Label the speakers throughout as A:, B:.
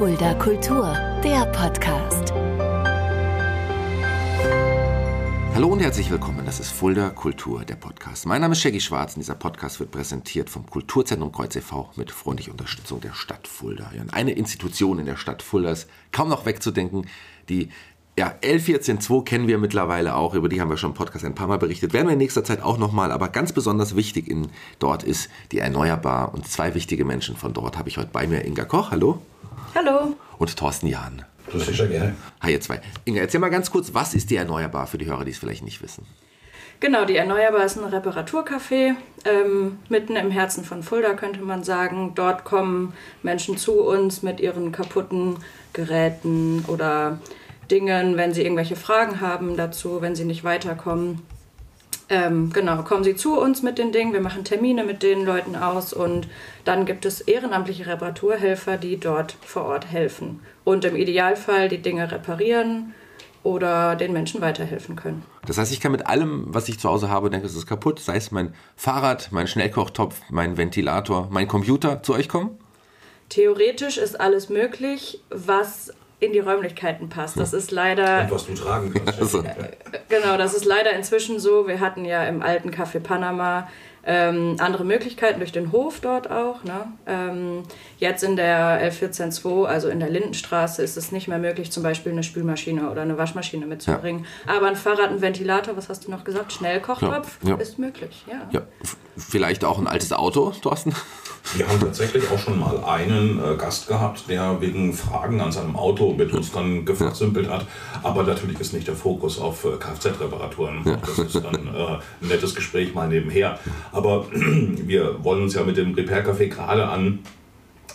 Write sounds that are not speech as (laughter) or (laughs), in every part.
A: Fulda Kultur, der Podcast.
B: Hallo und herzlich willkommen. Das ist Fulda Kultur, der Podcast. Mein Name ist Shaggy Schwarz und dieser Podcast wird präsentiert vom Kulturzentrum Kreuz e.V. mit freundlicher Unterstützung der Stadt Fulda. Eine Institution in der Stadt Fulda ist kaum noch wegzudenken, die ja, L142 kennen wir mittlerweile auch, über die haben wir schon im Podcast ein paar Mal berichtet, werden wir in nächster Zeit auch nochmal, aber ganz besonders wichtig in, dort ist die Erneuerbar und zwei wichtige Menschen von dort habe ich heute bei mir, Inga Koch, hallo.
C: Hallo.
B: Und Thorsten Jahn.
D: Das ist ja gerne.
B: Hi ihr zwei. Inga, erzähl mal ganz kurz, was ist die Erneuerbar für die Hörer, die es vielleicht nicht wissen?
C: Genau, die Erneuerbar ist ein Reparaturcafé, ähm, mitten im Herzen von Fulda könnte man sagen. Dort kommen Menschen zu uns mit ihren kaputten Geräten oder Dingen, wenn sie irgendwelche Fragen haben dazu, wenn sie nicht weiterkommen. Ähm, genau, kommen Sie zu uns mit den Dingen. Wir machen Termine mit den Leuten aus und dann gibt es ehrenamtliche Reparaturhelfer, die dort vor Ort helfen und im Idealfall die Dinge reparieren oder den Menschen weiterhelfen können.
B: Das heißt, ich kann mit allem, was ich zu Hause habe, denke, es ist kaputt, sei es mein Fahrrad, mein Schnellkochtopf, mein Ventilator, mein Computer, zu euch kommen?
C: Theoretisch ist alles möglich, was in die Räumlichkeiten passt. Das ist leider. (laughs)
D: Und was du tragen kannst.
B: Also,
C: Genau, das ist leider inzwischen so. Wir hatten ja im alten Café Panama ähm, andere Möglichkeiten durch den Hof dort auch. Ne? Ähm, jetzt in der L142, also in der Lindenstraße, ist es nicht mehr möglich, zum Beispiel eine Spülmaschine oder eine Waschmaschine mitzubringen. Aber ein Fahrrad, ein Ventilator, was hast du noch gesagt? Schnellkochtopf
B: Ja, ja.
C: ist möglich. Ja.
B: ja, vielleicht auch ein altes Auto, Thorsten?
D: Wir haben tatsächlich auch schon mal einen äh, Gast gehabt, der wegen Fragen an seinem Auto mit uns dann gefachsimpelt hat. Aber natürlich ist nicht der Fokus auf äh, Kfz-Reparaturen. Das ist dann äh, ein nettes Gespräch mal nebenher. Aber (clears throat) wir wollen uns ja mit dem Repair-Café gerade an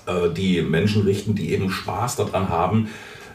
D: äh, die Menschen richten, die eben Spaß daran haben,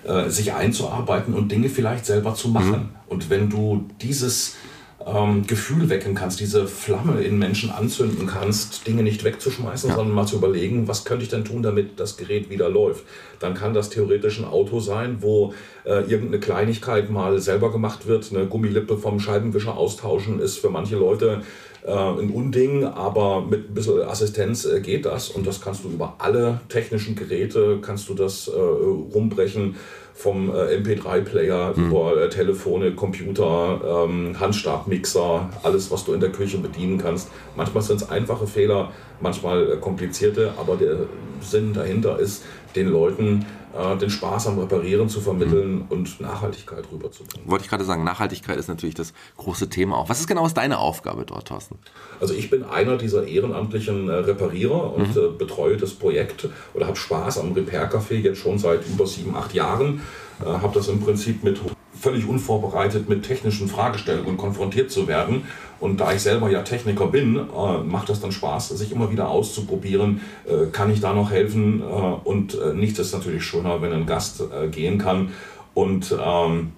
D: äh, sich einzuarbeiten und Dinge vielleicht selber zu machen. Und wenn du dieses ähm, Gefühl wecken kannst, diese Flamme in Menschen anzünden kannst, Dinge nicht wegzuschmeißen, sondern mal zu überlegen, was könnte ich denn tun, damit das Gerät wieder läuft. Dann kann das theoretisch ein Auto sein, wo äh, irgendeine Kleinigkeit mal selber gemacht wird. Eine Gummilippe vom Scheibenwischer austauschen ist für manche Leute äh, ein Unding, aber mit ein bisschen Assistenz äh, geht das und das kannst du über alle technischen Geräte, kannst du das äh, rumbrechen vom äh, MP3-Player über äh, Telefone, Computer, ähm, Handstabmixer, alles, was du in der Küche bedienen kannst. Manchmal sind es einfache Fehler, manchmal äh, komplizierte, aber der Sinn dahinter ist, den Leuten äh, den Spaß am Reparieren zu vermitteln und Nachhaltigkeit rüberzubringen.
B: Wollte ich gerade sagen, Nachhaltigkeit ist natürlich das große Thema auch. Was ist genau ist deine Aufgabe dort, Thorsten?
D: Also ich bin einer dieser ehrenamtlichen äh, Reparierer und äh, betreue das Projekt oder habe Spaß am Repair-Café jetzt schon seit über sieben, acht Jahren. Habe das im Prinzip mit völlig unvorbereitet mit technischen Fragestellungen konfrontiert zu werden. Und da ich selber ja Techniker bin, äh, macht das dann Spaß, sich immer wieder auszuprobieren, äh, kann ich da noch helfen? Äh, und äh, nichts ist natürlich schöner, wenn ein Gast äh, gehen kann und ähm,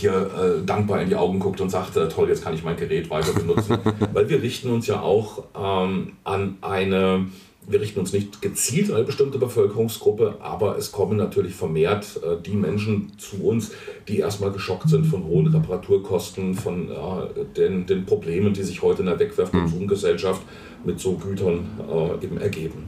D: dir äh, dankbar in die Augen guckt und sagt, toll, jetzt kann ich mein Gerät weiter benutzen. (laughs) Weil wir richten uns ja auch ähm, an eine, wir richten uns nicht gezielt an eine bestimmte Bevölkerungsgruppe, aber es kommen natürlich vermehrt äh, die Menschen zu uns, die erstmal geschockt sind von hohen Reparaturkosten, von äh, den, den Problemen, die sich heute in der Wegwerfkonsumgesellschaft mit so Gütern äh, eben ergeben.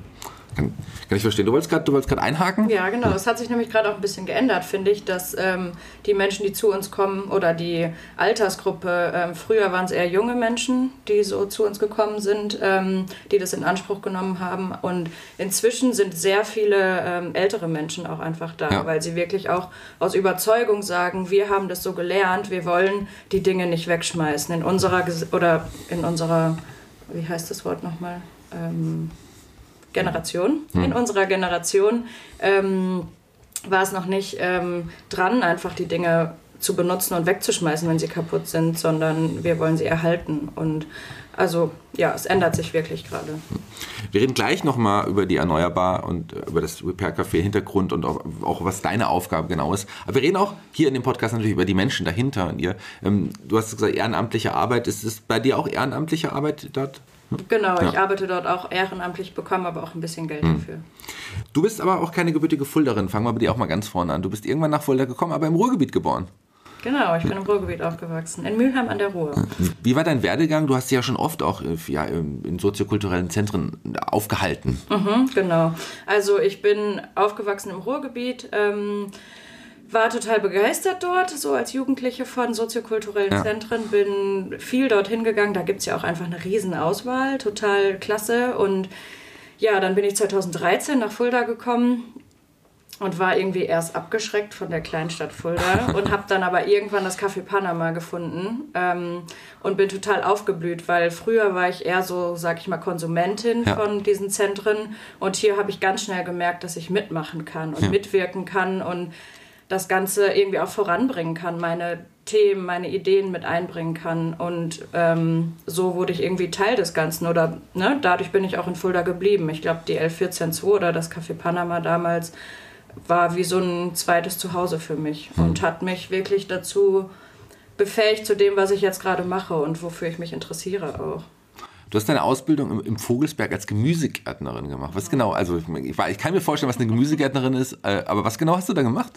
B: Kann, kann ich verstehen. Du wolltest gerade, einhaken?
C: Ja, genau. Es hat sich nämlich gerade auch ein bisschen geändert, finde ich, dass ähm, die Menschen, die zu uns kommen oder die Altersgruppe, ähm, früher waren es eher junge Menschen, die so zu uns gekommen sind, ähm, die das in Anspruch genommen haben. Und inzwischen sind sehr viele ähm, ältere Menschen auch einfach da,
B: Ja.
C: weil sie wirklich auch aus Überzeugung sagen, wir haben das so gelernt, wir wollen die Dinge nicht wegschmeißen. In unserer, oder in unserer, wie heißt das Wort nochmal? Generation, in unserer Generation, ähm, war es noch nicht ähm, dran, einfach die Dinge zu benutzen und wegzuschmeißen, wenn sie kaputt sind, sondern wir wollen sie erhalten. Und also ja, es ändert sich wirklich gerade.
B: Wir reden gleich nochmal über die Erneuerbar und über das Repair Café Hintergrund und auch, auch was deine Aufgabe genau ist. Aber wir reden auch hier in dem Podcast natürlich über die Menschen dahinter und ihr. Ähm, du hast gesagt, ehrenamtliche Arbeit. Ist es bei dir auch ehrenamtliche Arbeit dort?
C: Genau,
B: Ja.
C: ich arbeite dort auch ehrenamtlich, bekomme aber auch ein bisschen Geld dafür.
B: Du bist aber auch keine gebürtige Fulderin. Fangen wir bei dir auch mal ganz vorne an. Du bist irgendwann nach Fulda gekommen, aber im Ruhrgebiet geboren.
C: Genau, ich bin im Ruhrgebiet aufgewachsen, in Mülheim an der Ruhr.
B: Wie war dein Werdegang? Du hast dich ja schon oft auch äh, ja, in soziokulturellen Zentren aufgehalten.
C: Mhm, genau. Also ich bin aufgewachsen im Ruhrgebiet. Ähm, war total begeistert dort, so als Jugendliche von soziokulturellen ja. Zentren, bin viel dorthin gegangen. Da gibt es ja auch einfach eine Riesenauswahl, total klasse. Und ja, dann bin ich 2013 nach Fulda gekommen und war irgendwie erst abgeschreckt von der Kleinstadt Fulda (laughs) und habe dann aber irgendwann das Café Panama gefunden ähm, und bin total aufgeblüht, weil früher war ich eher so, sag ich mal, Konsumentin ja. von diesen Zentren und hier habe ich ganz schnell gemerkt, dass ich mitmachen kann und ja. mitwirken kann und das Ganze irgendwie auch voranbringen kann, meine Themen, meine Ideen mit einbringen kann. Und ähm, so wurde ich irgendwie Teil des Ganzen. Oder ne, dadurch bin ich auch in Fulda geblieben. Ich glaube, die L142 oder das Café Panama damals war wie so ein zweites Zuhause für mich mhm. und hat mich wirklich dazu befähigt zu dem, was ich jetzt gerade mache und wofür ich mich interessiere auch.
B: Du hast deine Ausbildung im, Vogelsberg als Gemüsegärtnerin gemacht. Was genau? Also ich, kann mir vorstellen, was eine Gemüsegärtnerin ist, äh, aber was genau hast du da gemacht?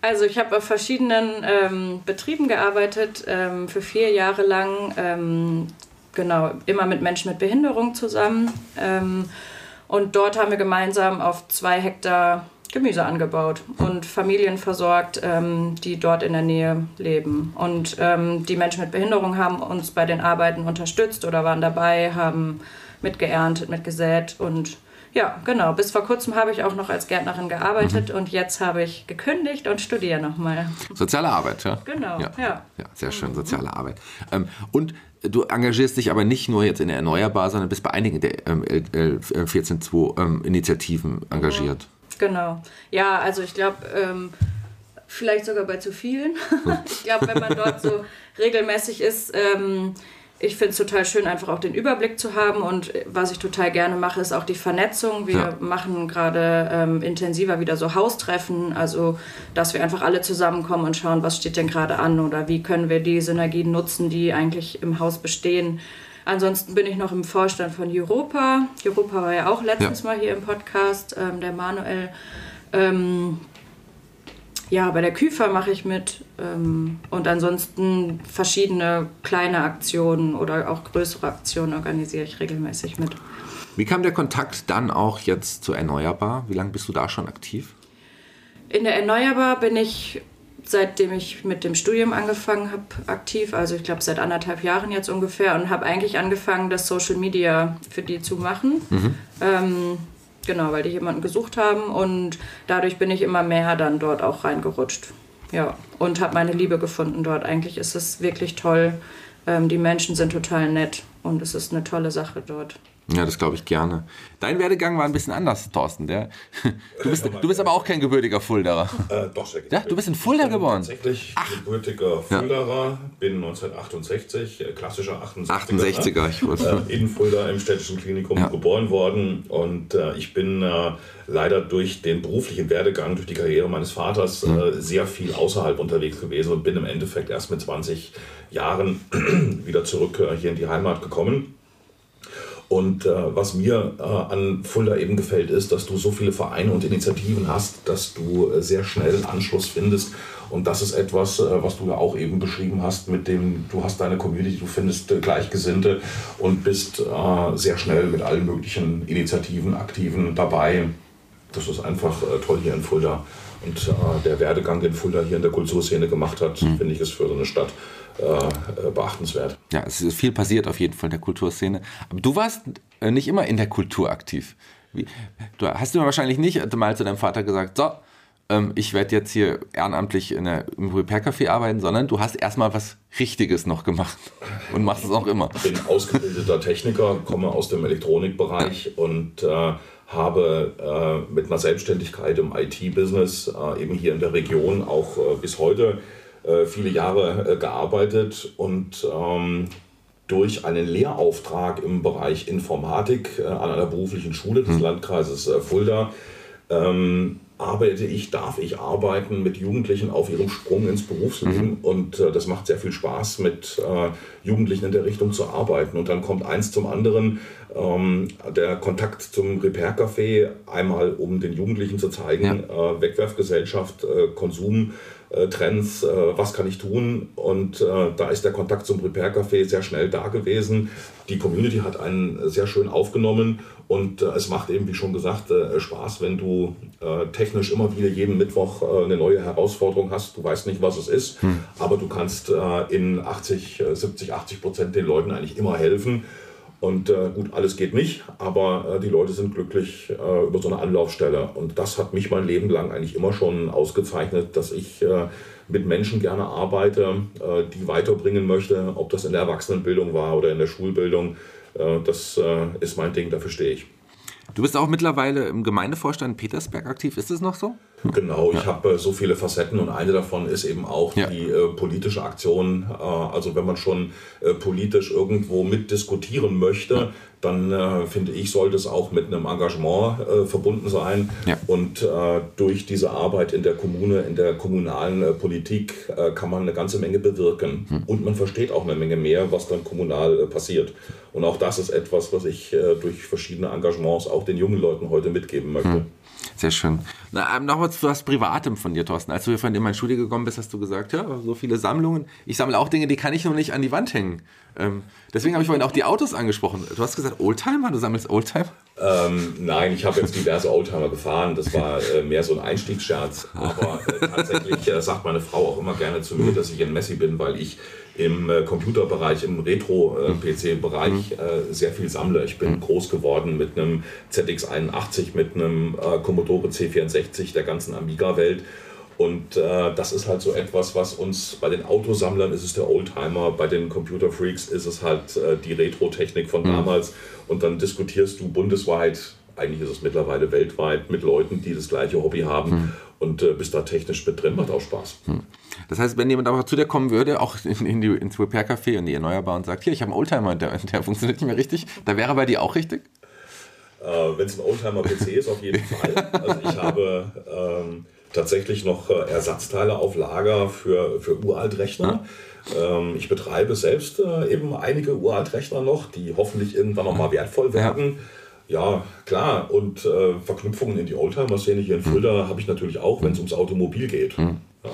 C: Also ich habe auf verschiedenen ähm, Betrieben gearbeitet, ähm, für vier Jahre lang, ähm, genau, immer mit Menschen mit Behinderung zusammen. Ähm, und dort haben wir gemeinsam auf zwei Hektar Gemüse angebaut und Familien versorgt, ähm, die dort in der Nähe leben. Und ähm, die Menschen mit Behinderung haben uns bei den Arbeiten unterstützt oder waren dabei, haben mitgeerntet, mitgesät und ja, genau. Bis vor kurzem habe ich auch noch als Gärtnerin gearbeitet mhm. und jetzt habe ich gekündigt und studiere nochmal.
B: Soziale Arbeit, ja?
C: Genau,
B: ja. Ja, ja sehr schön, soziale Arbeit. Ähm, und du engagierst dich aber nicht nur jetzt in der Erneuerbar, sondern bist bei einigen der ähm, 14.2 ähm, Initiativen engagiert.
C: Genau. Ja, also ich glaube, ähm, vielleicht sogar bei zu vielen. (laughs) ich glaube, wenn man dort so regelmäßig ist, ähm, ich finde es total schön, einfach auch den Überblick zu haben. Und was ich total gerne mache, ist auch die Vernetzung. Wir ja. machen gerade ähm, intensiver wieder so Haustreffen, also dass wir einfach alle zusammenkommen und schauen, was steht denn gerade an oder wie können wir die Synergien nutzen, die eigentlich im Haus bestehen. Ansonsten bin ich noch im Vorstand von Europa. Europa war ja auch letztens ja. mal hier im Podcast, ähm, der Manuel. Ähm, ja, bei der Küfer mache ich mit ähm, und ansonsten verschiedene kleine Aktionen oder auch größere Aktionen organisiere ich regelmäßig mit.
B: Wie kam der Kontakt dann auch jetzt zu Erneuerbar? Wie lange bist du da schon aktiv?
C: In der Erneuerbar bin ich seitdem ich mit dem Studium angefangen habe, aktiv. Also ich glaube seit anderthalb Jahren jetzt ungefähr und habe eigentlich angefangen, das Social Media für die zu machen. Mhm. Ähm, Genau, weil die jemanden gesucht haben und dadurch bin ich immer mehr dann dort auch reingerutscht. Ja, und habe meine Liebe gefunden dort. Eigentlich ist es wirklich toll. Ähm, die Menschen sind total nett und es ist eine tolle Sache dort.
B: Ja, das glaube ich gerne. Dein Werdegang war ein bisschen anders, Thorsten. Der, du, bist, du bist aber auch kein gebürtiger Fulderer.
D: Äh, doch, sehr
B: ja, Du bist in Fulda geboren?
D: Tatsächlich Ach. gebürtiger Fulderer. Bin 1968, äh, klassischer 68er.
B: 68er, ich
D: wusste. Äh, in Fulda im städtischen Klinikum ja. geboren worden. Und äh, ich bin äh, leider durch den beruflichen Werdegang, durch die Karriere meines Vaters mhm. sehr viel außerhalb unterwegs gewesen und bin im Endeffekt erst mit 20 Jahren (clears throat) wieder zurück hier in die Heimat gekommen. Und äh, was mir äh, an Fulda eben gefällt, ist, dass du so viele Vereine und Initiativen hast, dass du äh, sehr schnell Anschluss findest. Und das ist etwas, äh, was du ja auch eben beschrieben hast, mit dem du hast deine Community, du findest äh, Gleichgesinnte und bist äh, sehr schnell mit allen möglichen Initiativen, Aktiven dabei. Das ist einfach toll hier in Fulda. Und der Werdegang, den Fulda hier in der Kulturszene gemacht hat, mhm. finde ich, ist für so eine Stadt äh, beachtenswert.
B: Ja, es ist viel passiert auf jeden Fall in der Kulturszene. Aber du warst äh, nicht immer in der Kultur aktiv. Wie, du hast du wahrscheinlich nicht mal zu deinem Vater gesagt, so, ähm, ich werde jetzt hier ehrenamtlich in der, im Repair-Café arbeiten, sondern du hast erstmal was Richtiges noch gemacht (laughs) und machst es auch immer.
D: Ich bin ausgebildeter Techniker, komme aus dem Elektronikbereich ja. und äh, habe äh, mit einer Selbstständigkeit im IT-Business äh, eben hier in der Region auch äh, bis heute äh, viele Jahre äh, gearbeitet und ähm, durch einen Lehrauftrag im Bereich Informatik äh, an einer beruflichen Schule des hm. Landkreises Fulda ähm, arbeite ich, darf ich arbeiten mit Jugendlichen auf ihrem Sprung ins Berufsleben. Mhm. Und äh, das macht sehr viel Spaß, mit äh, Jugendlichen in der Richtung zu arbeiten. Und dann kommt eins zum anderen. Ähm, der Kontakt zum Repair-Café, einmal um den Jugendlichen zu zeigen, ja. äh, Wegwerfgesellschaft, äh, Konsum. Äh, Trends, äh, was kann ich tun? Und äh, da ist der Kontakt zum Repair Café sehr schnell da gewesen. Die Community hat einen sehr schön aufgenommen und es macht eben, wie schon gesagt, Spaß, wenn du technisch immer wieder jeden Mittwoch eine neue Herausforderung hast. Du weißt nicht, was es ist, hm. aber du kannst in 80, 70, 80 Prozent den Leuten eigentlich immer helfen. Und äh, gut, alles geht nicht, aber äh, die Leute sind glücklich äh, über so eine Anlaufstelle. Und das hat mich mein Leben lang eigentlich immer schon ausgezeichnet, dass ich äh, mit Menschen gerne arbeite, äh, die weiterbringen möchte, ob das in der Erwachsenenbildung war oder in der Schulbildung. Äh, das ist mein Ding, dafür stehe ich.
B: Du bist auch mittlerweile im Gemeindevorstand Petersberg aktiv, ist es noch so?
D: Genau, ich habe äh, so viele Facetten und eine davon ist eben auch ja. die äh, politische Aktion. Äh, also wenn man schon äh, politisch irgendwo mitdiskutieren möchte, ja. dann äh, finde ich, sollte es auch mit einem Engagement äh, verbunden sein. Ja. Und durch diese Arbeit in der Kommune, in der kommunalen Politik kann man eine ganze Menge bewirken. Hm. Und man versteht auch eine Menge mehr, was dann kommunal passiert. Und auch das ist etwas, was ich durch verschiedene Engagements auch den jungen Leuten heute mitgeben möchte.
B: Sehr schön. Na, ähm, noch zu was Privatem von dir, Thorsten. Als du hier vorhin in mein Studio gekommen bist, hast du gesagt, ja, so viele Sammlungen. Ich sammle auch Dinge, die kann ich noch nicht an die Wand hängen. Ähm, deswegen habe ich vorhin auch die Autos angesprochen. Du hast gesagt, Oldtimer? Du sammelst Oldtimer?
D: Ähm, nein, ich habe jetzt diverse Oldtimer gefahren. Das war äh, mehr so ein Einstiegsscherz. Aber äh, tatsächlich äh, sagt meine Frau auch immer gerne zu mir, dass ich ein Messi bin, weil ich im äh, Computerbereich, im Retro-PC-Bereich mhm. äh, sehr viel sammle. Ich bin mhm. groß geworden mit einem ZX81, mit einem äh, Commodore C64 der ganzen Amiga-Welt. Und äh, das ist halt so etwas, was uns bei den Autosammlern ist es der Oldtimer, bei den Computerfreaks ist es halt äh, die Retro-Technik von mhm. damals. Und dann diskutierst du bundesweit, eigentlich ist es mittlerweile weltweit, mit Leuten, die das gleiche Hobby haben. Mhm. Und äh, bist da technisch mit drin, macht auch Spaß. Mhm.
B: Das heißt, wenn jemand aber zu dir kommen würde, auch in, in die, ins Repair Café und die Erneuerbar und sagt, hier, ich habe einen Oldtimer, der, der funktioniert nicht mehr richtig, da wäre bei dir auch richtig?
D: Äh, wenn es ein Oldtimer-PC ist, auf jeden (laughs) Fall. Also ich habe ähm, tatsächlich noch äh, Ersatzteile auf Lager für, für Uraltrechner. Ähm, ich betreibe selbst äh, eben einige Uraltrechner noch, die hoffentlich irgendwann noch mal wertvoll werden. Ja, klar. Und äh, Verknüpfungen in die Oldtimer-Szene hier in Fulda hm. habe ich natürlich auch, wenn es ums Automobil geht. Hm. Ja.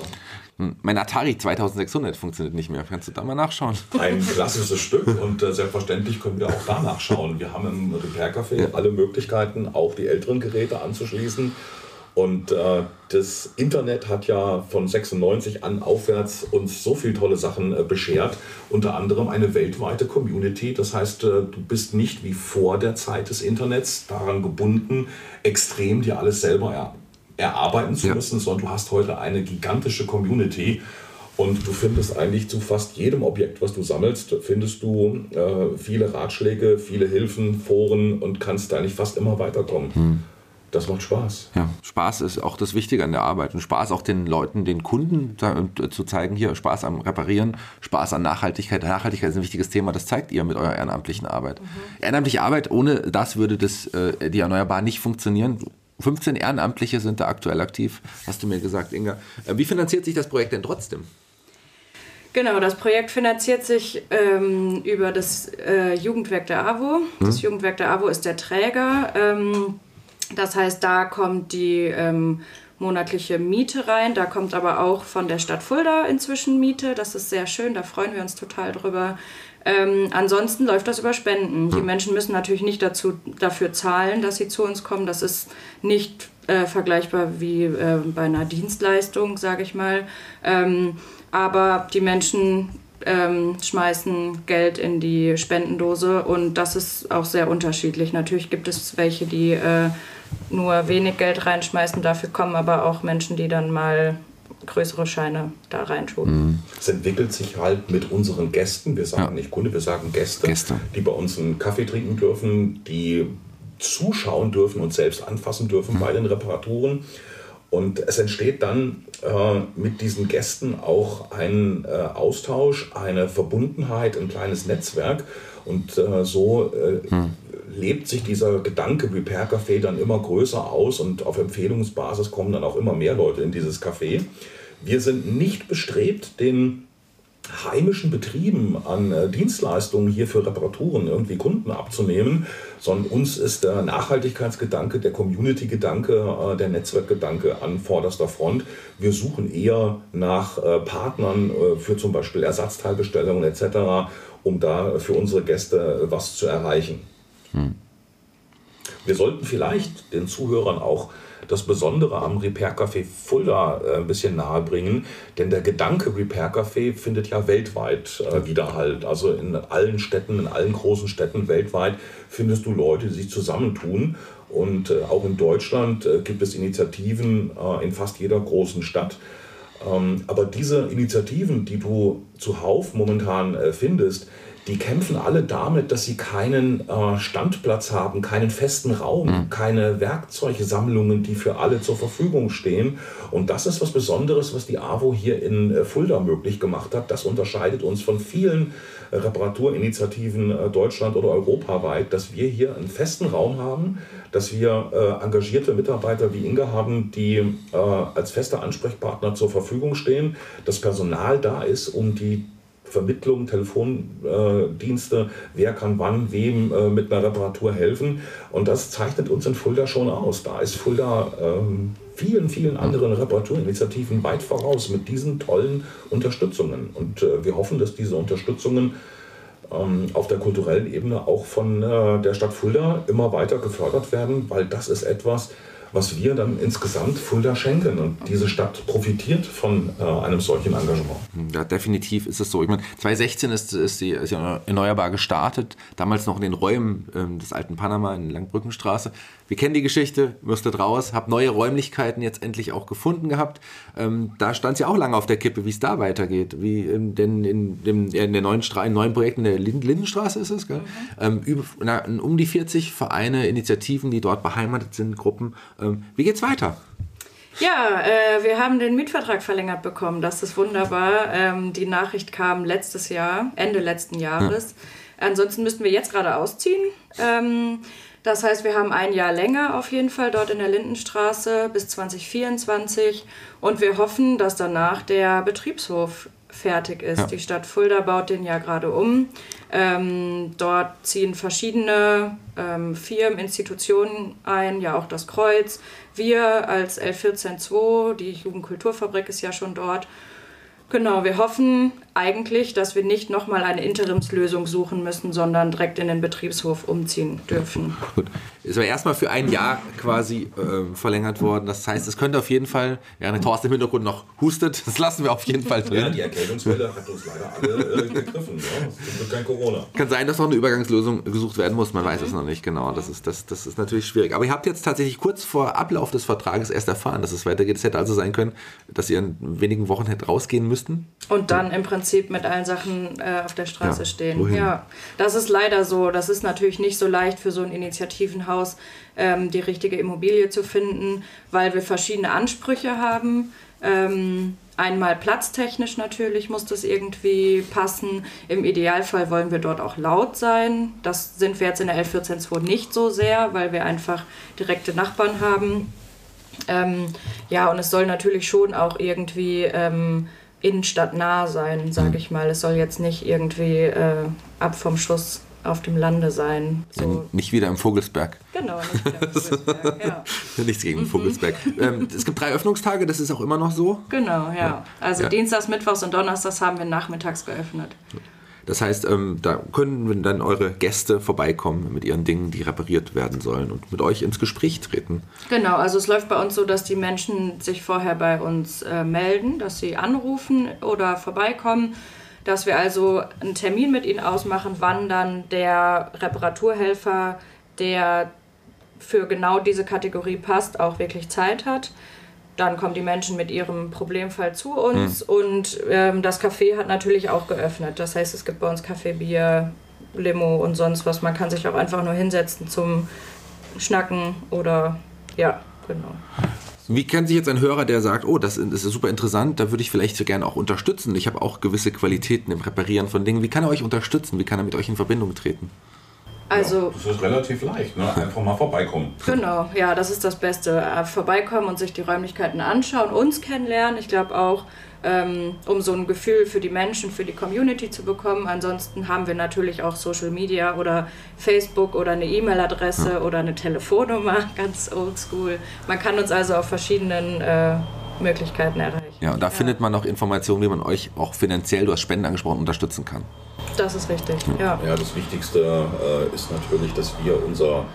B: Hm, mein Atari 2600 funktioniert nicht mehr. Kannst du da mal nachschauen?
D: Ein (laughs) klassisches Stück und äh, selbstverständlich können wir auch da nachschauen. Wir haben im Repair Café ja. alle Möglichkeiten, auch die älteren Geräte anzuschließen. Und äh, das Internet hat ja von 96 an aufwärts uns so viele tolle Sachen äh, beschert, unter anderem eine weltweite Community. Das heißt, äh, du bist nicht wie vor der Zeit des Internets daran gebunden, extrem dir alles selber er erarbeiten zu ja. müssen, sondern du hast heute eine gigantische Community. Und du findest eigentlich zu fast jedem Objekt, was du sammelst, findest du äh, viele Ratschläge, viele Hilfen, Foren und kannst eigentlich fast immer weiterkommen. Hm. Das macht Spaß.
B: Ja, Spaß ist auch das Wichtige an der Arbeit. Und Spaß auch den Leuten, den Kunden äh, zu zeigen, hier Spaß am Reparieren, Spaß an Nachhaltigkeit. Nachhaltigkeit ist ein wichtiges Thema, das zeigt ihr mit eurer ehrenamtlichen Arbeit. Mhm. Ehrenamtliche Arbeit, ohne das würde das, äh, die Erneuerbar nicht funktionieren. 15 Ehrenamtliche sind da aktuell aktiv, hast du mir gesagt, Inga. Äh, wie finanziert sich das Projekt denn trotzdem?
C: Genau, das Projekt finanziert sich ähm, über das äh, Jugendwerk der AWO. Das hm. Jugendwerk der AWO ist der Träger. Ähm, das heißt, da kommt die ähm, monatliche Miete rein. Da kommt aber auch von der Stadt Fulda inzwischen Miete. Das ist sehr schön, da freuen wir uns total drüber. Ähm, ansonsten läuft das über Spenden. Die hm. Menschen müssen natürlich nicht dazu, dafür zahlen, dass sie zu uns kommen. Das ist nicht äh, vergleichbar wie äh, bei einer Dienstleistung, sage ich mal. Ähm, aber die Menschen ähm, schmeißen Geld in die Spendendose und das ist auch sehr unterschiedlich. Natürlich gibt es welche, die äh, nur wenig Geld reinschmeißen, dafür kommen aber auch Menschen, die dann mal größere Scheine da reintun. Mhm.
D: Es entwickelt sich halt mit unseren Gästen, wir sagen ja. nicht Kunde, wir sagen Gäste, Gäste, die bei uns einen Kaffee trinken dürfen, die zuschauen dürfen und selbst anfassen dürfen mhm. bei den Reparaturen. Und es entsteht dann äh, mit diesen Gästen auch ein äh, Austausch, eine Verbundenheit, ein kleines Netzwerk. Und äh, so mhm lebt sich dieser Gedanke Repair Café dann immer größer aus und auf Empfehlungsbasis kommen dann auch immer mehr Leute in dieses Café. Wir sind nicht bestrebt, den heimischen Betrieben an äh, Dienstleistungen hier für Reparaturen irgendwie Kunden abzunehmen, sondern uns ist der Nachhaltigkeitsgedanke, der Community-Gedanke, äh, der Netzwerkgedanke an vorderster Front. Wir suchen eher nach äh, Partnern für zum Beispiel Ersatzteilbestellungen etc., um da für unsere Gäste was zu erreichen. Hm. Wir sollten vielleicht den Zuhörern auch das Besondere am Repair Café Fulda äh, ein bisschen nahe bringen. Denn der Gedanke Repair Café findet ja weltweit äh, Widerhalt. Also in allen Städten, in allen großen Städten weltweit findest du Leute, die sich zusammentun. Und äh, auch in Deutschland äh, gibt es Initiativen äh, in fast jeder großen Stadt. Ähm, aber diese Initiativen, die du zuhauf momentan äh, findest, die kämpfen alle damit, dass sie keinen äh, Standplatz haben, keinen festen Raum, mhm. keine Werkzeugsammlungen, die für alle zur Verfügung stehen. Und das ist was Besonderes, was die AWO hier in äh, Fulda möglich gemacht hat. Das unterscheidet uns von vielen äh, Reparaturinitiativen äh, Deutschland oder europaweit, dass wir hier einen festen Raum haben, dass wir äh, engagierte Mitarbeiter wie Inga haben, die äh, als fester Ansprechpartner zur Verfügung stehen, das Personal da ist, um die Vermittlung, Telefondienste, wer kann wann wem äh, mit einer Reparatur helfen. Und das zeichnet uns in Fulda schon aus. Da ist Fulda ähm, vielen, vielen anderen Reparaturinitiativen weit voraus mit diesen tollen Unterstützungen. Und äh, wir hoffen, dass diese Unterstützungen ähm, auf der kulturellen Ebene auch von äh, der Stadt Fulda immer weiter gefördert werden, weil das ist etwas, was wir dann insgesamt Fulda schenken. Und diese Stadt profitiert von äh, einem solchen Engagement.
B: Ja, definitiv ist es so. Ich meine, 2016 ist, ist die ist ja Erneuerbar gestartet, damals noch in den Räumen ähm, des alten Panama in Langbrückenstraße. Wir kennen die Geschichte, müsstet raus, habt neue Räumlichkeiten jetzt endlich auch gefunden gehabt. Ähm, da stand es ja auch lange auf der Kippe, wie es da weitergeht. Wie ähm, denn in, dem, in der neuen, Stra in neuen Projekten in der Lind Lindenstraße ist es, gell? Mhm. Ähm, über, na, um die 40 Vereine, Initiativen, die dort beheimatet sind, Gruppen. Ähm, wie geht's weiter?
C: Ja, äh, wir haben den Mietvertrag verlängert bekommen. Das ist wunderbar. Ähm, die Nachricht kam letztes Jahr, Ende letzten Jahres. Ja. Ansonsten müssten wir jetzt gerade ausziehen. Ähm, das heißt, wir haben ein Jahr länger auf jeden Fall dort in der Lindenstraße bis 2024 und wir hoffen, dass danach der Betriebshof fertig ist. Ja. Die Stadt Fulda baut den ja gerade um. Ähm, dort ziehen verschiedene ähm, Firmen, Institutionen ein, ja auch das Kreuz. Wir als L142, die Jugendkulturfabrik ist ja schon dort. Genau, wir hoffen eigentlich, dass wir nicht nochmal eine Interimslösung suchen müssen, sondern direkt in den Betriebshof umziehen dürfen.
B: Gut. Ist aber erstmal für ein Jahr quasi äh, verlängert worden. Das heißt, es könnte auf jeden Fall, während Thorsten im Hintergrund noch hustet, (laughs) das lassen wir auf jeden Fall drin.
D: Ja, die Erkältungswelle hat uns leider alle äh, gegriffen. Ja. Es gibt kein Corona.
B: Kann sein, dass noch eine Übergangslösung gesucht werden muss. Man weiß es noch nicht genau. Das ist, das, das ist natürlich schwierig. Aber ihr habt jetzt tatsächlich kurz vor Ablauf des Vertrages erst erfahren, dass es weitergeht. Es hätte also sein können, dass ihr in wenigen Wochen hättet rausgehen müssten.
C: Und dann im Prinzip mit allen Sachen äh, auf der Straße ja, stehen. Wohin? Ja, das ist leider so. Das ist natürlich nicht so leicht für so ein Initiativenhaus, ähm, die richtige Immobilie zu finden, weil wir verschiedene Ansprüche haben. Ähm, einmal platztechnisch natürlich muss das irgendwie passen. Im Idealfall wollen wir dort auch laut sein. Das sind wir jetzt in der L142 nicht so sehr, weil wir einfach direkte Nachbarn haben. Ähm, ja, und es soll natürlich schon auch irgendwie ähm, innenstadtnah sein, sage ich mal. Es soll jetzt nicht irgendwie äh, ab vom Schuss auf dem Lande sein.
B: So. Nicht wieder im Vogelsberg.
C: Genau, nicht wieder im (laughs) Vogelsberg, ja. (laughs)
B: Nichts gegen mhm. Vogelsberg. Ähm, es gibt drei Öffnungstage, das ist auch immer noch so?
C: Genau, ja. ja. Also ja. Dienstags, Mittwochs und Donnerstags haben wir nachmittags geöffnet.
B: Das heißt, ähm, da können dann eure Gäste vorbeikommen mit ihren Dingen, die repariert werden sollen und mit euch ins Gespräch treten.
C: Genau, also es läuft bei uns so, dass die Menschen sich vorher bei uns äh, melden, dass sie anrufen oder vorbeikommen, dass wir also einen Termin mit ihnen ausmachen, wann dann der Reparaturhelfer, der für genau diese Kategorie passt, auch wirklich Zeit hat. Dann kommen die Menschen mit ihrem Problemfall zu uns mhm. und ähm, das Café hat natürlich auch geöffnet. Das heißt, es gibt bei uns Kaffee, Bier, Limo und sonst was. Man kann sich auch einfach nur hinsetzen zum Schnacken oder ja, genau.
B: Wie kann sich jetzt ein Hörer, der sagt, oh, das ist super interessant, da würde ich vielleicht so gerne auch unterstützen. Ich habe auch gewisse Qualitäten im Reparieren von Dingen. Wie kann er euch unterstützen? Wie kann er mit euch in Verbindung treten?
C: Also
D: ja, das ist relativ leicht, ne? (laughs) einfach mal vorbeikommen.
C: Genau, ja, das ist das Beste. Äh, vorbeikommen und sich die Räumlichkeiten anschauen, uns kennenlernen. Ich glaube auch, ähm, um so ein Gefühl für die Menschen, für die Community zu bekommen. Ansonsten haben wir natürlich auch Social Media oder Facebook oder eine E-Mail-Adresse ja. oder eine Telefonnummer, (laughs) ganz oldschool. Man kann uns also auf verschiedenen äh, Möglichkeiten erreichen.
B: Ja, und da ja. findet man auch Informationen, wie man euch auch finanziell, du hast Spenden angesprochen, unterstützen kann.
C: Das ist richtig, ja.
D: Ja, das Wichtigste äh, ist natürlich, dass wir unser,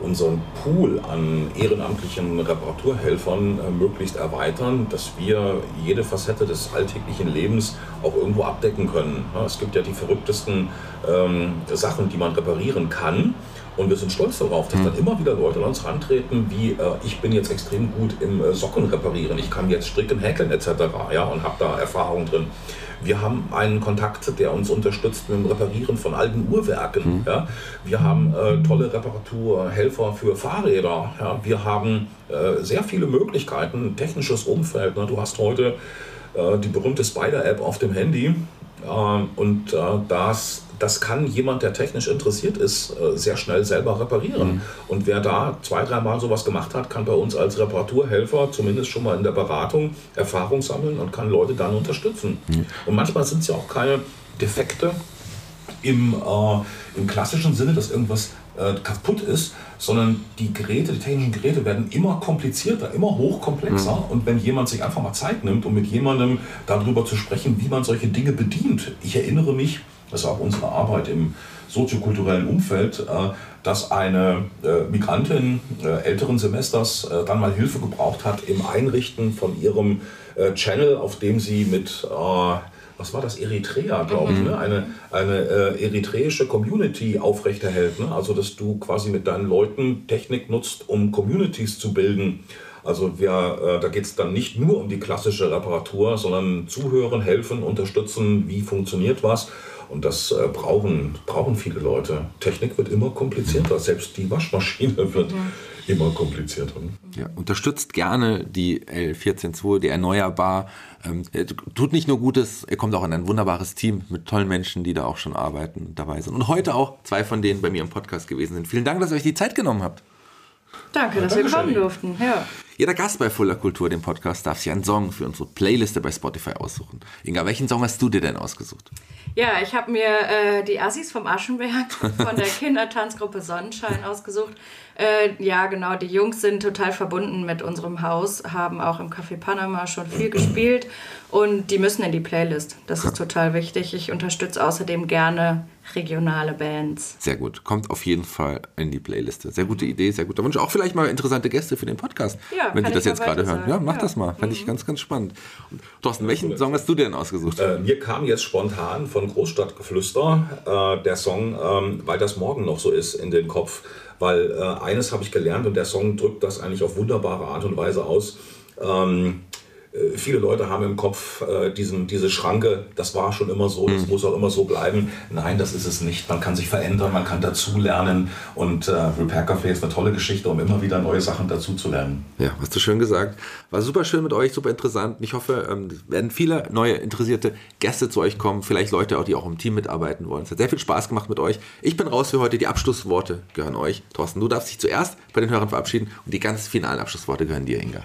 D: unseren Pool an ehrenamtlichen Reparaturhelfern äh, möglichst erweitern, dass wir jede Facette des alltäglichen Lebens auch irgendwo abdecken können. Ja, es gibt ja die verrücktesten ähm, Sachen, die man reparieren kann. Und wir sind stolz darauf, dass mhm. dann immer wieder Leute an uns rantreten, wie äh, ich bin jetzt extrem gut im äh, Socken reparieren, ich kann jetzt stricken, häkeln etc. Ja, und habe da Erfahrung drin. Wir haben einen Kontakt, der uns unterstützt mit dem Reparieren von alten Uhrwerken. Mhm. Ja. Wir haben äh, tolle Reparaturhelfer für Fahrräder. Ja. Wir haben äh, sehr viele Möglichkeiten, technisches Umfeld. Ne. Du hast heute äh, die berühmte Spider-App auf dem Handy. Ähm, und äh, das das kann jemand, der technisch interessiert ist, äh, sehr schnell selber reparieren. Mhm. Und wer da zwei, dreimal sowas gemacht hat, kann bei uns als Reparaturhelfer zumindest schon mal in der Beratung Erfahrung sammeln und kann Leute dann unterstützen. Mhm. Und manchmal sind es ja auch keine Defekte im, äh, im klassischen Sinne, dass irgendwas äh, kaputt ist, sondern die Geräte, die technischen Geräte werden immer komplizierter, immer hochkomplexer. Mhm. Und wenn jemand sich einfach mal Zeit nimmt, um mit jemandem darüber zu sprechen, wie man solche Dinge bedient. Ich erinnere mich, das ist auch unsere Arbeit im soziokulturellen Umfeld, äh, dass eine äh, Migrantin äh, älteren Semesters dann mal Hilfe gebraucht hat im Einrichten von ihrem Channel, auf dem sie mit was war das, Eritrea, glaube ich, mhm. ne? eine, eine äh, eritreische Community aufrechterhält. Ne? Also, dass du quasi mit deinen Leuten Technik nutzt, um Communities zu bilden. Also wir, äh, da geht es dann nicht nur um die klassische Reparatur, sondern zuhören, helfen, unterstützen, wie funktioniert was. Und das äh, brauchen, brauchen viele Leute. Technik wird immer komplizierter, selbst die Waschmaschine (laughs) wird ja. immer komplizierter.
B: Ja, unterstützt gerne die L142, die Erneuerbar. Ähm, tut nicht nur Gutes, er kommt auch in ein wunderbares Team mit tollen Menschen, die da auch schon arbeiten und dabei sind. Und heute auch zwei von denen bei mir im Podcast gewesen sind. Vielen Dank, dass ihr euch die Zeit genommen habt.
C: Danke, ja, dass wir kommen durften. Ja.
B: Jeder Gast bei Fuller Kultur, dem Podcast, darf sich einen Song für unsere Playliste bei Spotify aussuchen. Inga, welchen Song hast du dir denn ausgesucht?
C: Ja, ich habe mir äh, die Assis vom Aschenberg (laughs) von der Kindertanzgruppe Sonnenschein ausgesucht. Äh, ja, genau, die Jungs sind total verbunden mit unserem Haus, haben auch im Café Panama schon viel gespielt und die müssen in die Playlist. Das ist total wichtig. Ich unterstütze außerdem gerne regionale Bands.
B: Sehr gut. Kommt auf jeden Fall in die Playliste. Sehr gute Idee, sehr guter Wunsch. Auch vielleicht mal interessante Gäste für den Podcast, ja, wenn Sie das jetzt gerade hören. Ja, mach ja. das mal. Ich mhm. ganz, ganz spannend. Thorsten, welchen Song hast du denn ausgesucht?
D: Äh, mir kam jetzt spontan von Großstadtgeflüster äh, der Song, ähm, weil das morgen noch so ist, in den Kopf. Weil äh, eines habe ich gelernt und der Song drückt das eigentlich auf wunderbare Art und Weise aus. Ähm, äh, viele Leute haben im Kopf äh, diesen, diese Schranke, das war schon immer so, das mhm. muss auch immer so bleiben. Nein, das ist es nicht. Man kann sich verändern, man kann dazulernen und äh, Repair Café ist eine tolle Geschichte, um immer wieder neue Sachen dazuzulernen.
B: Ja, hast du schön gesagt. War super schön mit euch, super interessant. Ich hoffe, ähm, werden viele neue interessierte Gäste zu euch kommen, vielleicht Leute, die auch im Team mitarbeiten wollen. Es hat sehr viel Spaß gemacht mit euch. Ich bin raus für heute. Die Abschlussworte gehören euch. Thorsten, du darfst dich zuerst bei den Hörern verabschieden und die ganz finalen Abschlussworte gehören dir, Inga.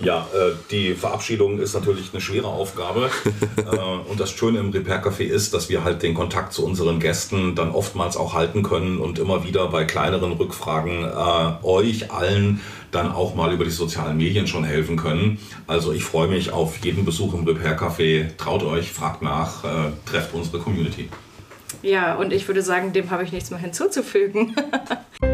D: Ja, äh, die Verabschiedung ist natürlich eine schwere Aufgabe. (laughs) äh, und das Schöne im Repair Café ist, dass wir halt den Kontakt zu unseren Gästen dann oftmals auch halten können und immer wieder bei kleineren Rückfragen äh, euch allen dann auch mal über die sozialen Medien schon helfen können. Also ich freue mich auf jeden Besuch im Repair Café. Traut euch, fragt nach, äh, trefft unsere Community.
C: Ja, und ich würde sagen, dem habe ich nichts mehr hinzuzufügen. (laughs)